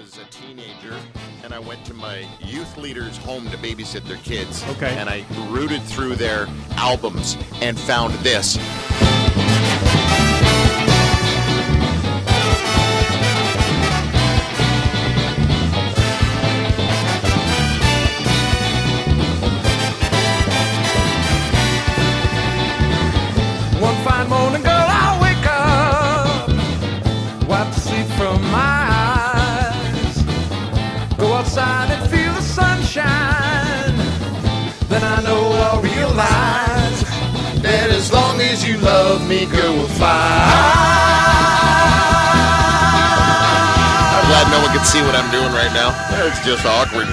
was a teenager and I went to my youth leader's home to babysit their kids. Okay. And I rooted through their albums and found this. Me, girl, we'll fly. I'm glad no one can see what I'm doing right now. It's just awkward.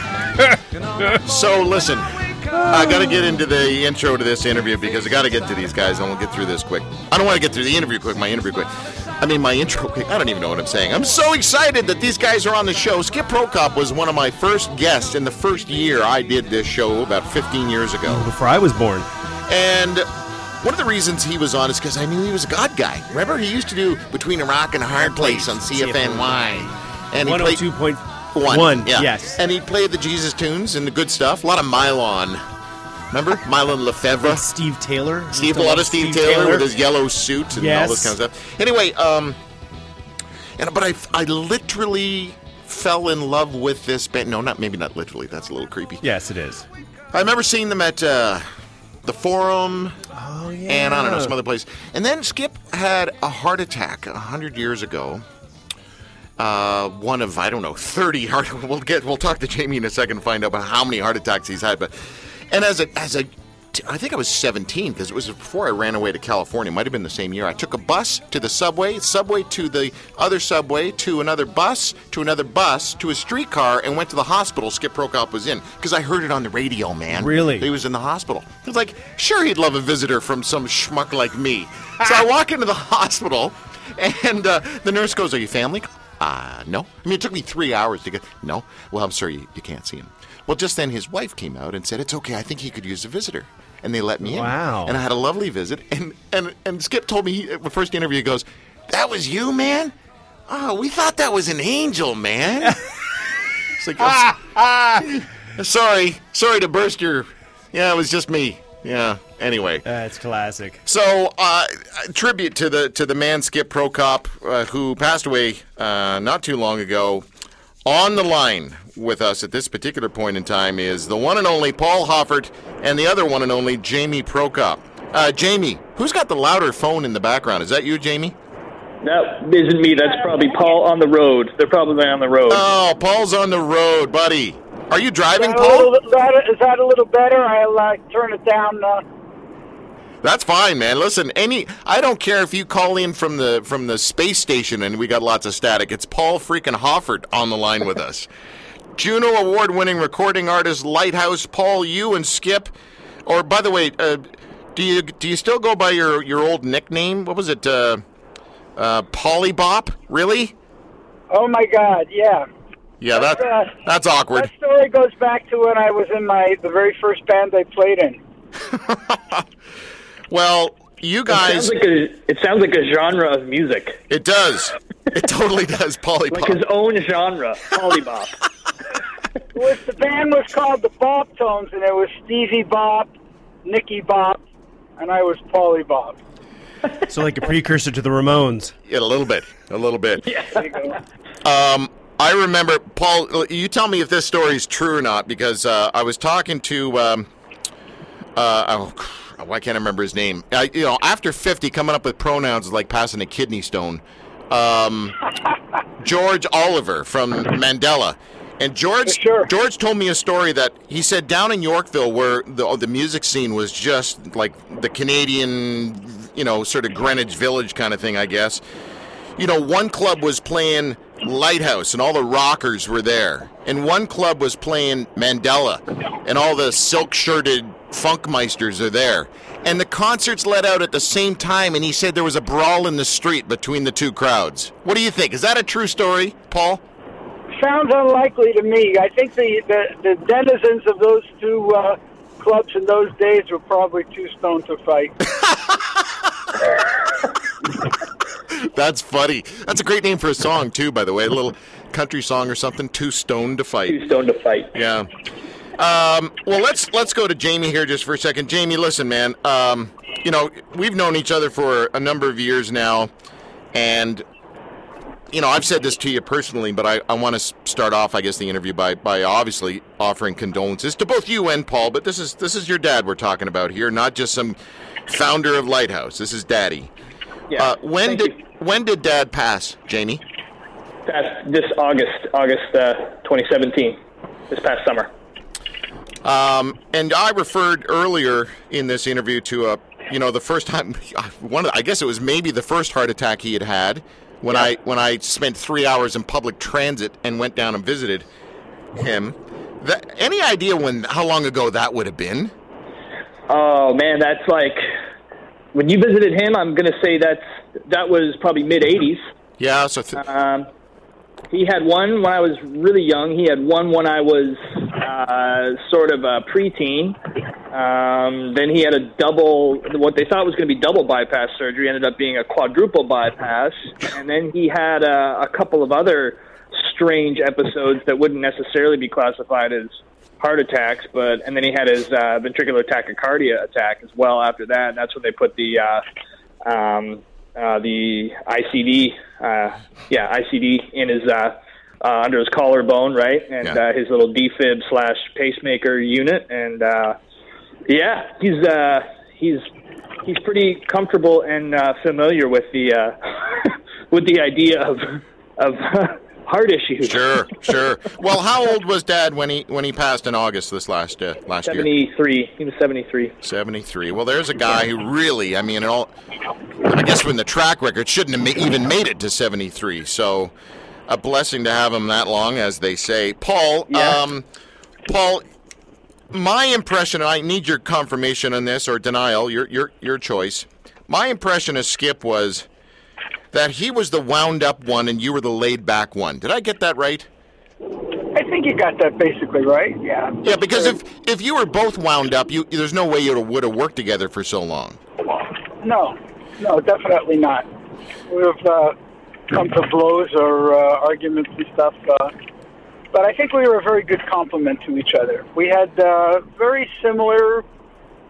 so listen, I got to get into the intro to this interview because I got to get to these guys and we'll get through this quick. I don't want to get through the interview quick, my interview quick. I mean, my intro quick. I don't even know what I'm saying. I'm so excited that these guys are on the show. Skip Prokop was one of my first guests in the first year I did this show about 15 years ago. Before I was born. And one of the reasons he was on is because I knew he was a God guy. Remember, he used to do Between a Rock and a Hard Place on CFNY. And he played 102.1. one, yeah. Yes. And he played the Jesus tunes and the good stuff. A lot of Mylon. Remember? Mylon LeFevre. Steve Taylor. Steve, a lot of Steve, Taylor, with his yellow suit and all this kind of stuff. Anyway, um, and but I, I literally fell in love with this band. No, not maybe not literally. That's a little creepy. Yes, it is. I remember seeing them at uh, the Forum Oh, yeah. and I don't know some other place. And then Skip had a heart attack a hundred years ago. Uh, one of I don't know thirty heart. We'll get we'll talk to Jamie in a second to find out about how many heart attacks he's had. But and as a as a I think I was 17 because it was before I ran away to California. It might have been the same year. I took a bus to the subway, subway to the other subway, to another bus, to another bus, to a streetcar, and went to the hospital Skip Prokop was in because I heard it on the radio, man. Really? He was in the hospital. I was like, sure, he'd love a visitor from some schmuck like me. So I walk into the hospital, and uh, the nurse goes, Are you family? Uh, no. I mean, it took me three hours to get. No. Well, I'm sorry, you, you can't see him. Well, just then his wife came out and said, It's okay, I think he could use a visitor. And they let me Wow. in. And I had a lovely visit. And, and, and Skip told me, he, the first interview, he goes, That was you, man? Oh, we thought that was an angel, man. it's like, "I'm s- sorry, sorry to burst your. Yeah, it was just me. Yeah. Anyway, That's classic. so uh, tribute to the to the man Skip Prokop, uh, who passed away uh, not too long ago. On the line with us at this particular point in time is the one and only Paul Hoffert and the other one and only Jamie Prokop. Uh, Jamie, who's got the louder phone in the background? Is that you, Jamie? That isn't me. That's probably Paul on the road. They're probably on the road. Oh, Paul's on the road, buddy. Are you driving, Is that a Paul? is that a little better? I'll uh, turn it down. Uh, That's fine, man. Listen, any I don't care if you call in from the from the space station and we got lots of static. It's Paul freaking Hoffert on the line with us. Juno award-winning recording artist Lighthouse Paul, you and Skip. Or by the way, uh, do you do you still go by your your old nickname? What was it? Uh, uh, Polybop? Really? oh my God, yeah. Yeah, that uh, that's awkward. That story goes back to when I was in my the very first band I played in. Well, you it guys, sounds like a it sounds like a genre of music, it does. It totally does, Polybop. like his own genre, polybop. It was, the band was called the Bob Tones, and it was Stevie Bob, Nicky Bob, and I was Paulie Bob. So like a precursor to the Ramones. Yeah, a little bit, a little bit. There you go. Um, I remember, Paul. You tell me if this story is true or not, because uh, I was talking to. Um, uh, oh, why can't I remember his name? I, you know, after fifty, coming up with pronouns is like passing a kidney stone. Um, George Olliver from Mandala. And George, Sure. George told me a story that he said down in Yorkville, where the oh, the music scene was just like the Canadian, you know, sort of Greenwich Village kind of thing, I guess you know, one club was playing Lighthouse and all the rockers were there. And one club was playing Mandala and all the silk shirted funkmeisters are there. And the concerts let out at the same time and he said there was a brawl in the street between the two crowds. What do you think? Is that a true story, Paul? Sounds unlikely to me. I think the, the, the denizens of those two uh, clubs in those days were probably too stoned to fight. That's funny. That's a great name for a song too, by the way. A little country song or something? Too stoned to fight. Too stoned to fight. Yeah. Um, well, let's let's go to Jamie here just for a second. Jamie, listen, man. Um, you know, we've known each other for a number of years now, and you know, I've said this to you personally, but I, I want to start off, I guess, the interview by by obviously offering condolences to both you and Paul. But this is this is your dad we're talking about here, not just some founder of Lighthouse. This is Daddy. Yeah. Uh, when Thank did you. when did Dad pass, Jamie? This August, August uh, 2017, this past summer. Um, and I referred earlier in this interview to a, you know, the first time, one, of, I guess it was maybe the first heart attack he had had when I when I spent three hours in public transit and went down and visited him. That, any idea when how long ago that would have been? Oh man, that's like when you visited him. I'm gonna say that's that was probably mid 80s. Yeah, so th- Um, he had one when I was really young. He had one when I was uh, sort of a preteen. Um, then he had a double, what they thought was going to be double bypass surgery ended up being a quadruple bypass. And then he had a, a couple of other strange episodes that wouldn't necessarily be classified as heart attacks, but and then he had his uh, ventricular tachycardia attack as well after that. And that's when they put the uh, um, uh, the ICD, uh, yeah, ICD in his uh, uh, under his collarbone, right, and Yeah. uh, his little defib slash pacemaker unit, and uh, yeah, he's uh, he's he's pretty comfortable and uh, familiar with the uh, with the idea of of heart issues. sure, sure. Well, how old was Dad when he when he passed in August this last uh, last year? Seventy three. He was seventy three. 73. Well, there's a guy who really, I mean, it all, I guess when the track record shouldn't have even made it to 73. So, a blessing to have him that long, as they say. Paul, Yeah. um, Paul, my impression, and I need your confirmation on this or denial, your your your choice. My impression of Skip was that he was the wound up one and you were the laid back one. Did I get that right? I think you got that basically right. Yeah. Yeah, because if if you were both wound up, you there's no way you would have worked together for so long. No, no, definitely not. We've uh, come to blows or uh, arguments and stuff, uh, but I think we were a very good complement to each other. We had uh, very similar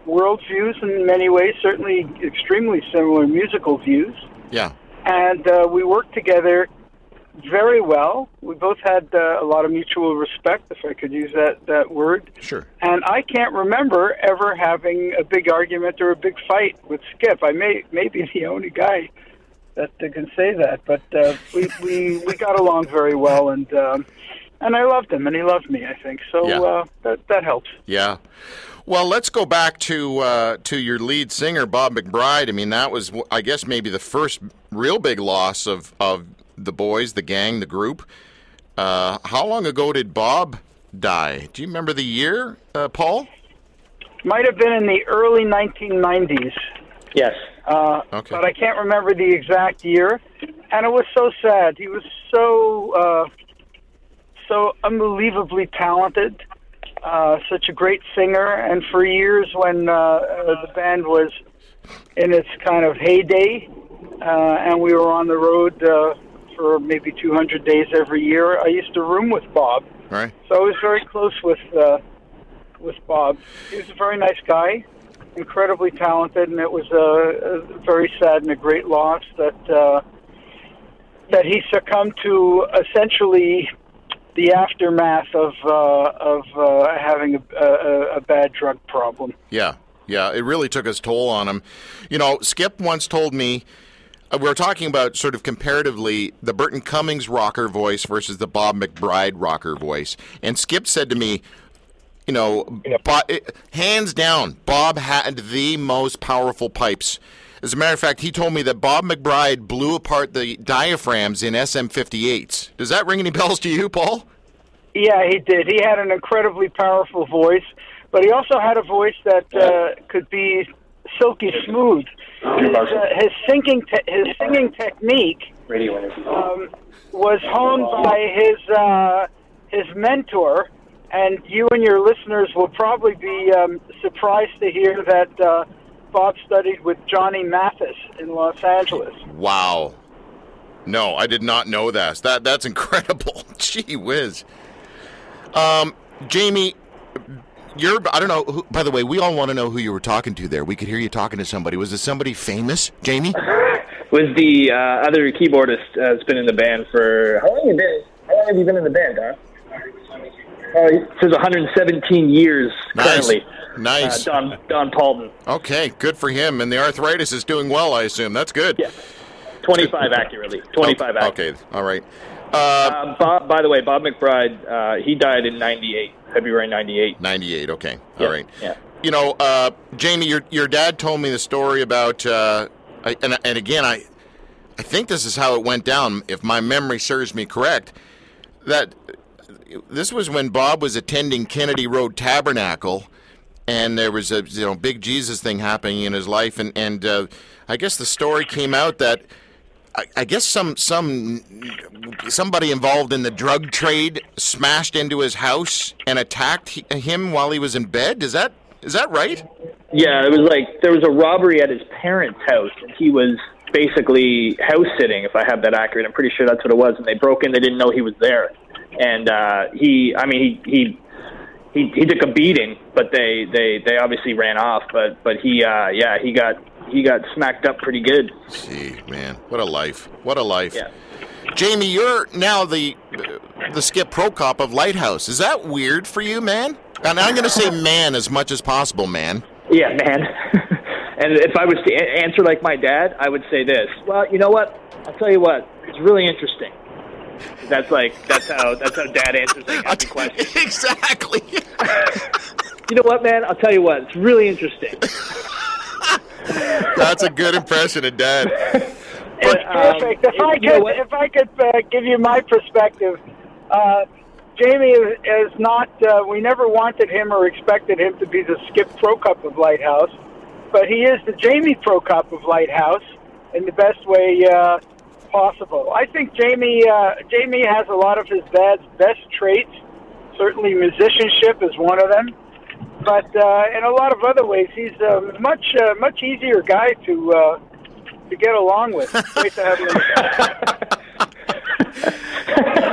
worldviews in many ways, certainly extremely similar musical views, Yeah. And uh, we worked together very well. We both had uh, a lot of mutual respect, if I could use that, that word. Sure. And I can't remember ever having a big argument or a big fight with Skip. I may may be the only guy that uh, can say that, but uh, we, we we got along very well, and um, and I loved him, and he loved me. I think so. Yeah. Uh, that that helps. Yeah. Well, let's go back to uh, to your lead singer, Bob McBride. I mean, that was, I guess, maybe the first real big loss of, of the boys, the gang, the group. Uh, how long ago did Bob die? Do you remember the year, uh, Paul? Might have been in the early 1990s. Yes. Uh, Okay. But I can't remember the exact year, and it was so sad. He was so uh, so unbelievably talented, uh, such a great singer, and for years when uh, uh, the band was in its kind of heyday, uh, and we were on the road uh, for maybe 200 days every year, I used to room with Bob. Right. So I was very close with uh, with Bob. He was a very nice guy, incredibly talented, and it was a, a very sad and a great loss that uh, that he succumbed to essentially the aftermath of uh, of uh, having a, a, a bad drug problem. Yeah, yeah, it really took its toll on him. You know, Skip once told me uh, we were talking about sort of comparatively the Burton Cummings rocker voice versus the Bob McBride rocker voice, and Skip said to me, you know, Bo- it- hands down, Bob had the most powerful pipes. As a matter of fact, he told me that Bob McBride blew apart the diaphragms in SM58s. Does that ring any bells to you, Paul? Yeah, he did. He had an incredibly powerful voice, but he also had a voice that uh, could be silky smooth. His, uh, his singing te- his singing technique um, was honed by his uh, his mentor, and you and your listeners will probably be um, surprised to hear that uh, Bob studied with Johnny Mathis in Los Angeles. Wow. No, I did not know that. That that's incredible. Gee whiz. Um, Jamie, you're. I don't know. Who, by the way, we all want to know who you were talking to there. We could hear you talking to somebody. Was it somebody famous, Jamie? Was the uh, other keyboardist uh, has been in the band for how long have you been? How long have you been in the band, Don? Uh, it says 117 years Nice. currently. Nice. Uh, Don Don Paulton. Okay, good for him. And the arthritis is doing well, I assume. That's good. Yeah. 25 accurately. 25 Oh, accurately. Okay, all right. Uh, Uh, Bob, by the way, Bob McBride, uh, he died in '98, February '98. 98. Okay, Yeah, all right. yeah. You know, uh, Jamie, your your dad told me the story about, uh, I, and and again, I I think this is how it went down, if my memory serves me correct. That this was when Bob was attending Kennedy Road Tabernacle, and there was a you know big Jesus thing happening in his life, and and uh, I guess the story came out that. I, I guess some some somebody involved in the drug trade smashed into his house and attacked he- him while he was in bed. Is that is that right? Yeah, it was like there was a robbery at his parents' house, and he was basically house sitting, if I have that accurate. I'm pretty sure that's what it was. And they broke in; they didn't know he was there, and uh, he, I mean, he he he he took a beating, but they they they obviously ran off. But but he, uh, yeah, he got he got smacked up pretty good. See man, what a life! What a life! Yeah. Jamie, you're now the the Skip Prokop of Lighthouse. Is that weird for you, man? And I'm going to say man as much as possible, man. Yeah, man. and if I was to answer like my dad, I would say this. Well, you know what? I'll tell you what. It's really interesting. That's like that's how that's how dad answers like happy questions. exactly. You know what, man? I'll tell you what. It's really interesting. That's a good impression of dad. It's um, perfect. if you I could, if I could uh, give you my perspective, uh, Jamie is, is not. Uh, we never wanted him or expected him to be the Skip Prokop of Lighthouse, but he is the Jamie Prokop of Lighthouse in the best way uh, possible. I think Jamie uh, Jamie has a lot of his dad's best traits. Certainly, musicianship is one of them. But uh, in a lot of other ways, he's a much uh, much easier guy to uh, to get along with. Great to have him.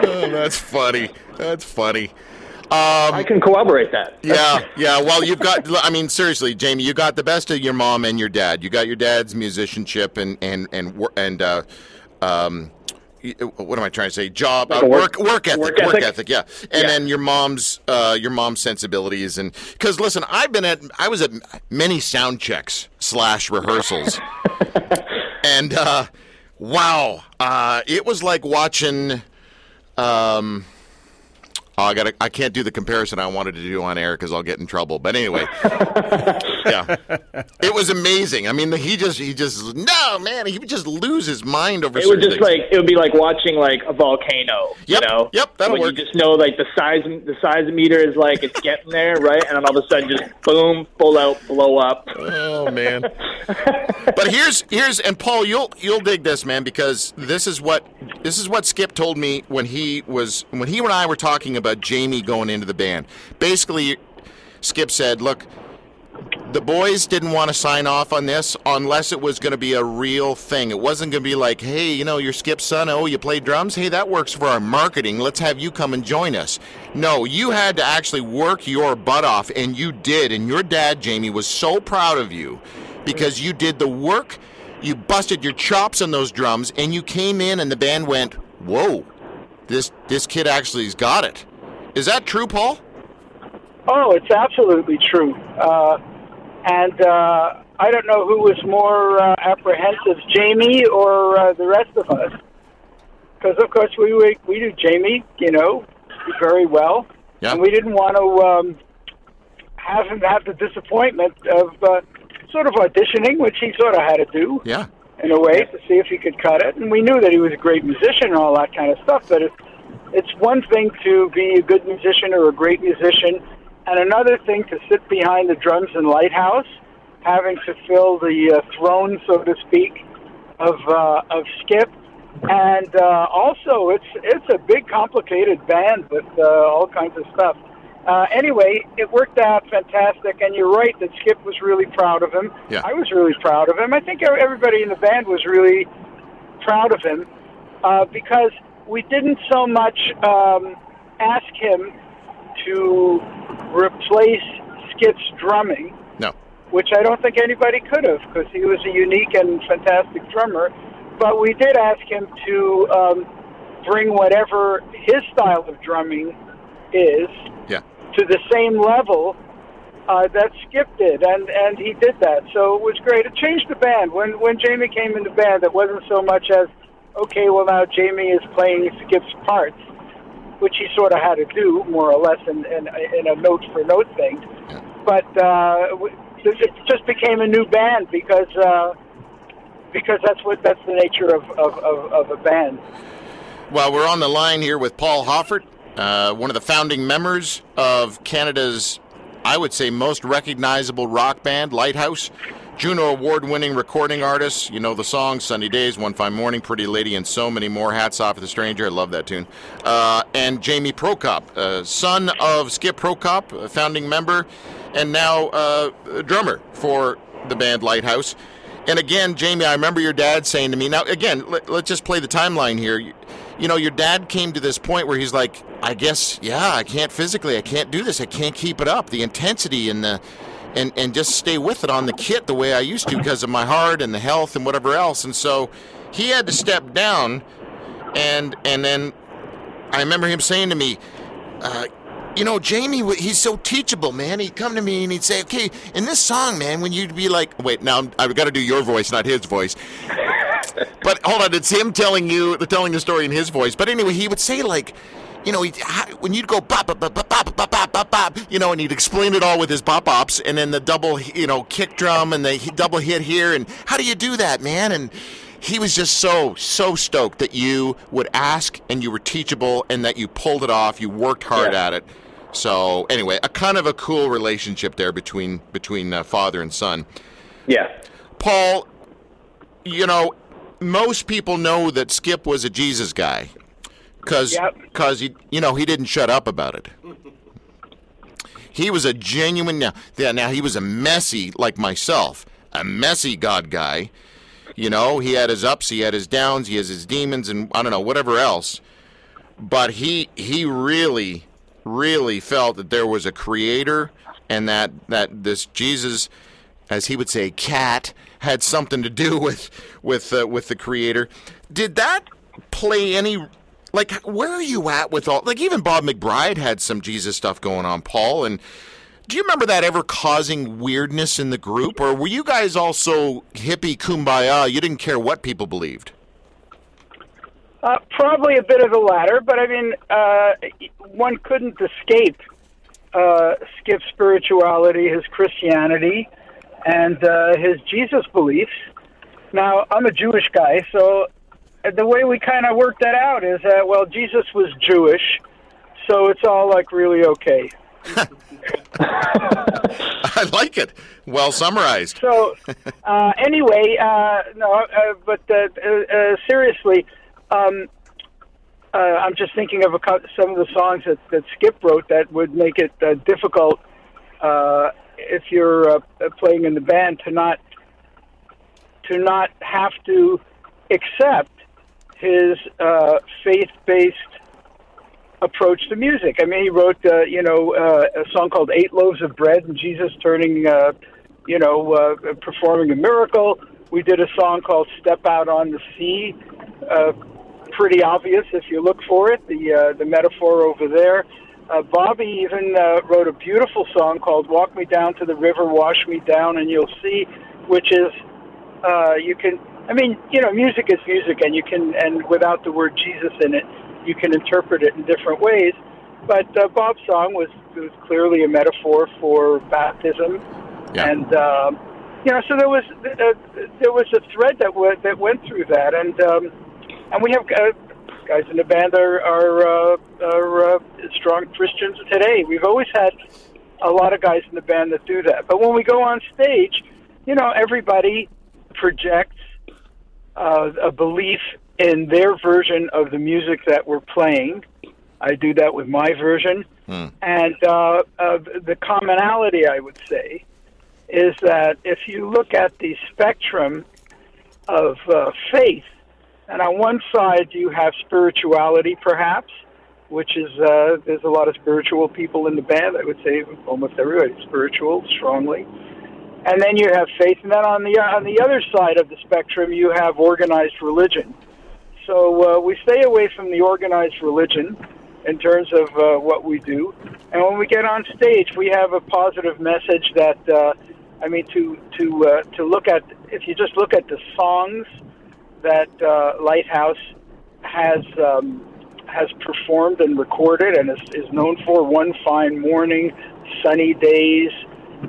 Oh, that's funny. That's funny. I can corroborate that. Yeah, yeah. Well, you've got. I mean, seriously, Jamie, you got the best of your mom and your dad. You got your dad's musicianship and and and and uh, um, what am I trying to say? Job, uh, Like work, work- work ethic, work ethic? yeah. And Yeah. then your mom's, uh, your mom's sensibilities, and because listen, I've been at, I was at many sound checks slash rehearsals, and uh, wow, uh, it was like watching. Um, Oh, I got. I can't do the comparison I wanted to do on air because I'll get in trouble. But anyway, yeah, it was amazing. I mean, he just, he just, no man, he would just lose his mind over. It would just things. like it would be like watching like a volcano. Yep, You know. yep, work. You just know like the size the size meter is like it's getting there, right? And then all of a sudden just boom, full out, blow up. Oh man. but here's here's and Paul, you'll you'll dig this, man, because this is what this is what Skip told me when he was when he and I were talking about Jamie going into the band. Basically, Skip said, "Look, the boys didn't want to sign off on this unless it was going to be a real thing. It wasn't going to be like, hey, you know, you're Skip's son. Oh, you play drums? Hey, that works for our marketing. Let's have you come and join us. No, you had to actually work your butt off, and you did. And your dad, Jamie, was so proud of you because you did the work. You busted your chops on those drums, and you came in, and the band went, whoa, this this kid actually's got it. Is that true, Paul? Oh, it's absolutely true. Uh, and uh, I don't know who was more uh, apprehensive, Jamie or uh, the rest of us. Because of course we we we knew Jamie, you know, very well, Yeah. and we didn't want to um, have him have the disappointment of uh, sort of auditioning, which he sort of had to do Yeah. in a way to see if he could cut it. And we knew that he was a great musician and all that kind of stuff. But it, it's one thing to be a good musician or a great musician, and another thing to sit behind the drums in Lighthouse, having to fill the uh, throne, so to speak, of uh, of Skip. And uh, also, it's it's a big, complicated band with uh, all kinds of stuff. Uh, anyway, it worked out fantastic, and you're right that Skip was really proud of him. Yeah. I was really proud of him. I think everybody in the band was really proud of him. uh, because we didn't so much um, ask him to replace Skip's drumming, No. which I don't think anybody could have because he was a unique and fantastic drummer. But we did ask him to um, bring whatever his style of drumming is Yeah. to the same level uh, that Skip did, and and he did that. So it was great. It changed the band when when Jamie came in the band. It wasn't so much as okay, well now Jamie is playing Skip's parts, which he sort of had to do more or less in in, in a note for note thing. But uh, it just became a new band because. Uh, because that's what that's the nature of, of, of, of a band. Well, we're on the line here with Paul Hoffert, uh, one of the founding members of Canada's, I would say, most recognizable rock band, Lighthouse. Juno Award winning recording artist. You know the songs Sunny Days, One Fine Morning, Pretty Lady, and so many more. Hats off to the stranger. I love that tune. Uh, and Jamie Prokop, uh, son of Skip Prokop, a founding member, and now uh, drummer for the band Lighthouse. And again, Jamie, I remember your dad saying to me, now, again, let, let's just play the timeline here. You, know, your dad came to this point where he's like, I guess, yeah, I can't physically, I can't do this, I can't keep it up. The intensity and the, and, and just stay with it on the kit the way I used to because of my heart and the health and whatever else. And so he had to step down. And, and then I remember him saying to me, uh, you know, Jamie, he's so teachable, man. He'd come to me and he'd say, okay, in this song, man, when you'd be like, wait, now I've got to do your voice, not his voice. But hold on, it's him telling you, telling the story in his voice. But anyway, he would say like, you know, he, when you'd go bop bop bop bop bop bop bop bop bop, you know, and he'd explain it all with his bop bops, and then the double, you know, kick drum and the double hit here, and how do you do that, man? And he was just so so stoked that you would ask and you were teachable and that you pulled it off, you worked hard Yeah. at it. So anyway, a kind of a cool relationship there between between uh, father and son. Yeah. Paul, you know, most people know that Skip was a Jesus guy because Yep. he you know he didn't shut up about it. He was a genuine now. Yeah, now he was a messy like myself, a messy God guy. You know, he had his ups, he had his downs, he has his demons, and I don't know whatever else. But he he really really felt that there was a creator and that that this Jesus as he would say, cat had something to do with with uh, with the creator. Did that play any? Like, where are you at with all? Like, even Bob McBride had some Jesus stuff going on, Paul. And do you remember that ever causing weirdness in the group, or were you guys also hippie kumbaya? You didn't care what people believed. Uh, probably a bit of the latter, but I mean, uh, one couldn't escape uh, Skip's spirituality, his Christianity, and uh, his Jesus beliefs. Now, I'm a Jewish guy, so the way we kind of worked that out is that, well, Jesus was Jewish, so it's all like really okay. I like it. Well summarized. So, uh, anyway, uh, no, uh, but uh, uh, seriously, um, uh, I'm just thinking of a, some of the songs that, that Skip wrote that would make it uh, difficult uh, if you're uh, playing in the band to not to not have to accept his uh, faith-based approach to music. I mean, he wrote, uh, you know, uh, a song called Eight Loaves of Bread and Jesus turning, uh, you know, uh, performing a miracle. We did a song called Step Out on the Sea. Uh, pretty obvious if you look for it, the, uh, the metaphor over there. Uh, Bobby even uh, wrote a beautiful song called Walk Me Down to the River, Wash Me Down, and You'll See, which is, uh, you can, I mean, you know, music is music, and you can, and without the word Jesus in it, you can interpret it in different ways. But uh, Bob's song was, was clearly a metaphor for baptism, Yeah. and um, you know, so there was uh, there was a thread that w- that went through that, and um, and we have uh, guys in the band are are, uh, are uh, strong Christians today. We've always had a lot of guys in the band that do that, but when we go on stage, you know, everybody projects uh, a belief in their version of the music that we're playing. I do that with my version, and uh, uh, the commonality, I would say, is that if you look at the spectrum of uh, faith, And on one side, you have spirituality, perhaps, which is uh, there's a lot of spiritual people in the band. I would say almost everybody spiritual, strongly. And then you have faith, and then on the on the other side of the spectrum, you have organized religion. So uh, we stay away from the organized religion in terms of uh, what we do. And when we get on stage, we have a positive message that uh, I mean to to uh, to look at. If you just look at the songs that uh, Lighthouse has um, has performed and recorded, and is, is known for, "One Fine Morning," "Sunny Days,"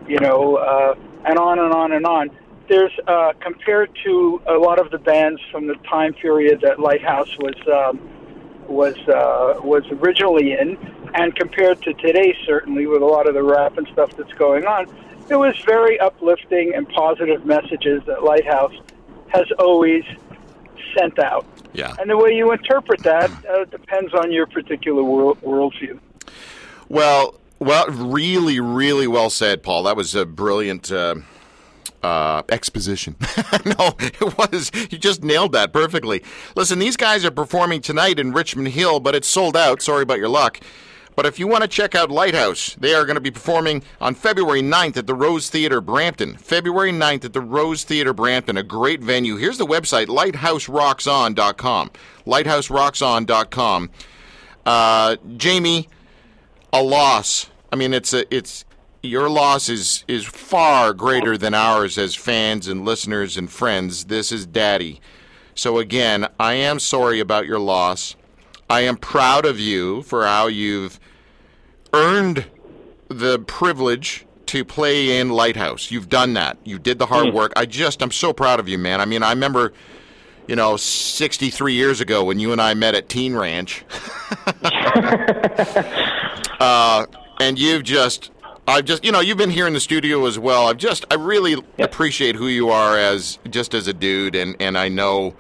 you know, uh, and on and on and on. There's uh, compared to a lot of the bands from the time period that Lighthouse was. Um, was uh, was originally in, and compared to today, certainly with a lot of the rap and stuff that's going on, it was very uplifting and positive messages that Lighthouse has always sent out. Yeah. And the way you interpret that uh, depends on your particular world, worldview. Well, well, really, really well said, Paul. That was a brilliant uh, uh, exposition. no, it was. You just nailed that perfectly. Listen, these guys are performing tonight in Richmond Hill, but it's sold out. Sorry about your luck. But if you want to check out Lighthouse, they are going to be performing on February 9th at the Rose Theatre, Brampton. February 9th at the Rose Theatre, Brampton, a great venue. Here's the website, lighthouserockson.com. Lighthouserockson.com. Uh, Jamie, a loss. I mean, it's a, it's your loss is is far greater than ours as fans and listeners and friends. This is Daddy. So again, I am sorry about your loss. I am proud of you for how you've earned the privilege to play in Lighthouse. You've done that. You did the hard work. I just I'm so proud of you, man. I mean, I remember you know, 63 years ago when you and I met at Teen Ranch. uh, and you've just, I've just, you know, you've been here in the studio as well. I've just, I really appreciate who you are as, just as a dude. And, and I know,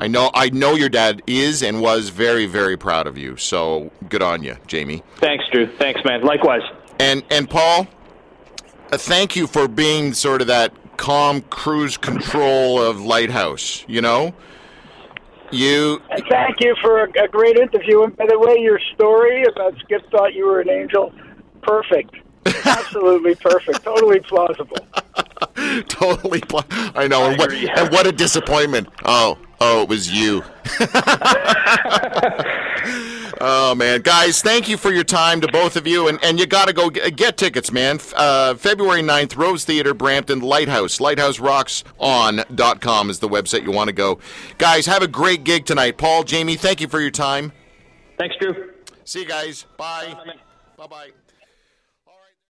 I know, I know your dad is and was very, very proud of you. So good on you, Jamie. Thanks, Drew. Thanks, man. Likewise. And, and Paul, uh, thank you for being sort of that calm cruise control of Lighthouse, you know? You And thank you for a, a great interview. And by the way, your story about Skip thought you were an angel, perfect. Absolutely perfect. Totally plausible. totally. Pl- I know. and, what, and what a disappointment. Oh, oh, it was you. oh man, guys, thank you for your time to both of you, and and you got to go get, get tickets, man. Uh, February 9th, Rose Theater, Brampton, Lighthouse. LighthouseRocksOn.com is the website you want to go. Guys, have a great gig tonight. Paul, Jamie, thank you for your time. Thanks, Drew. See you guys. Bye. Bye bye.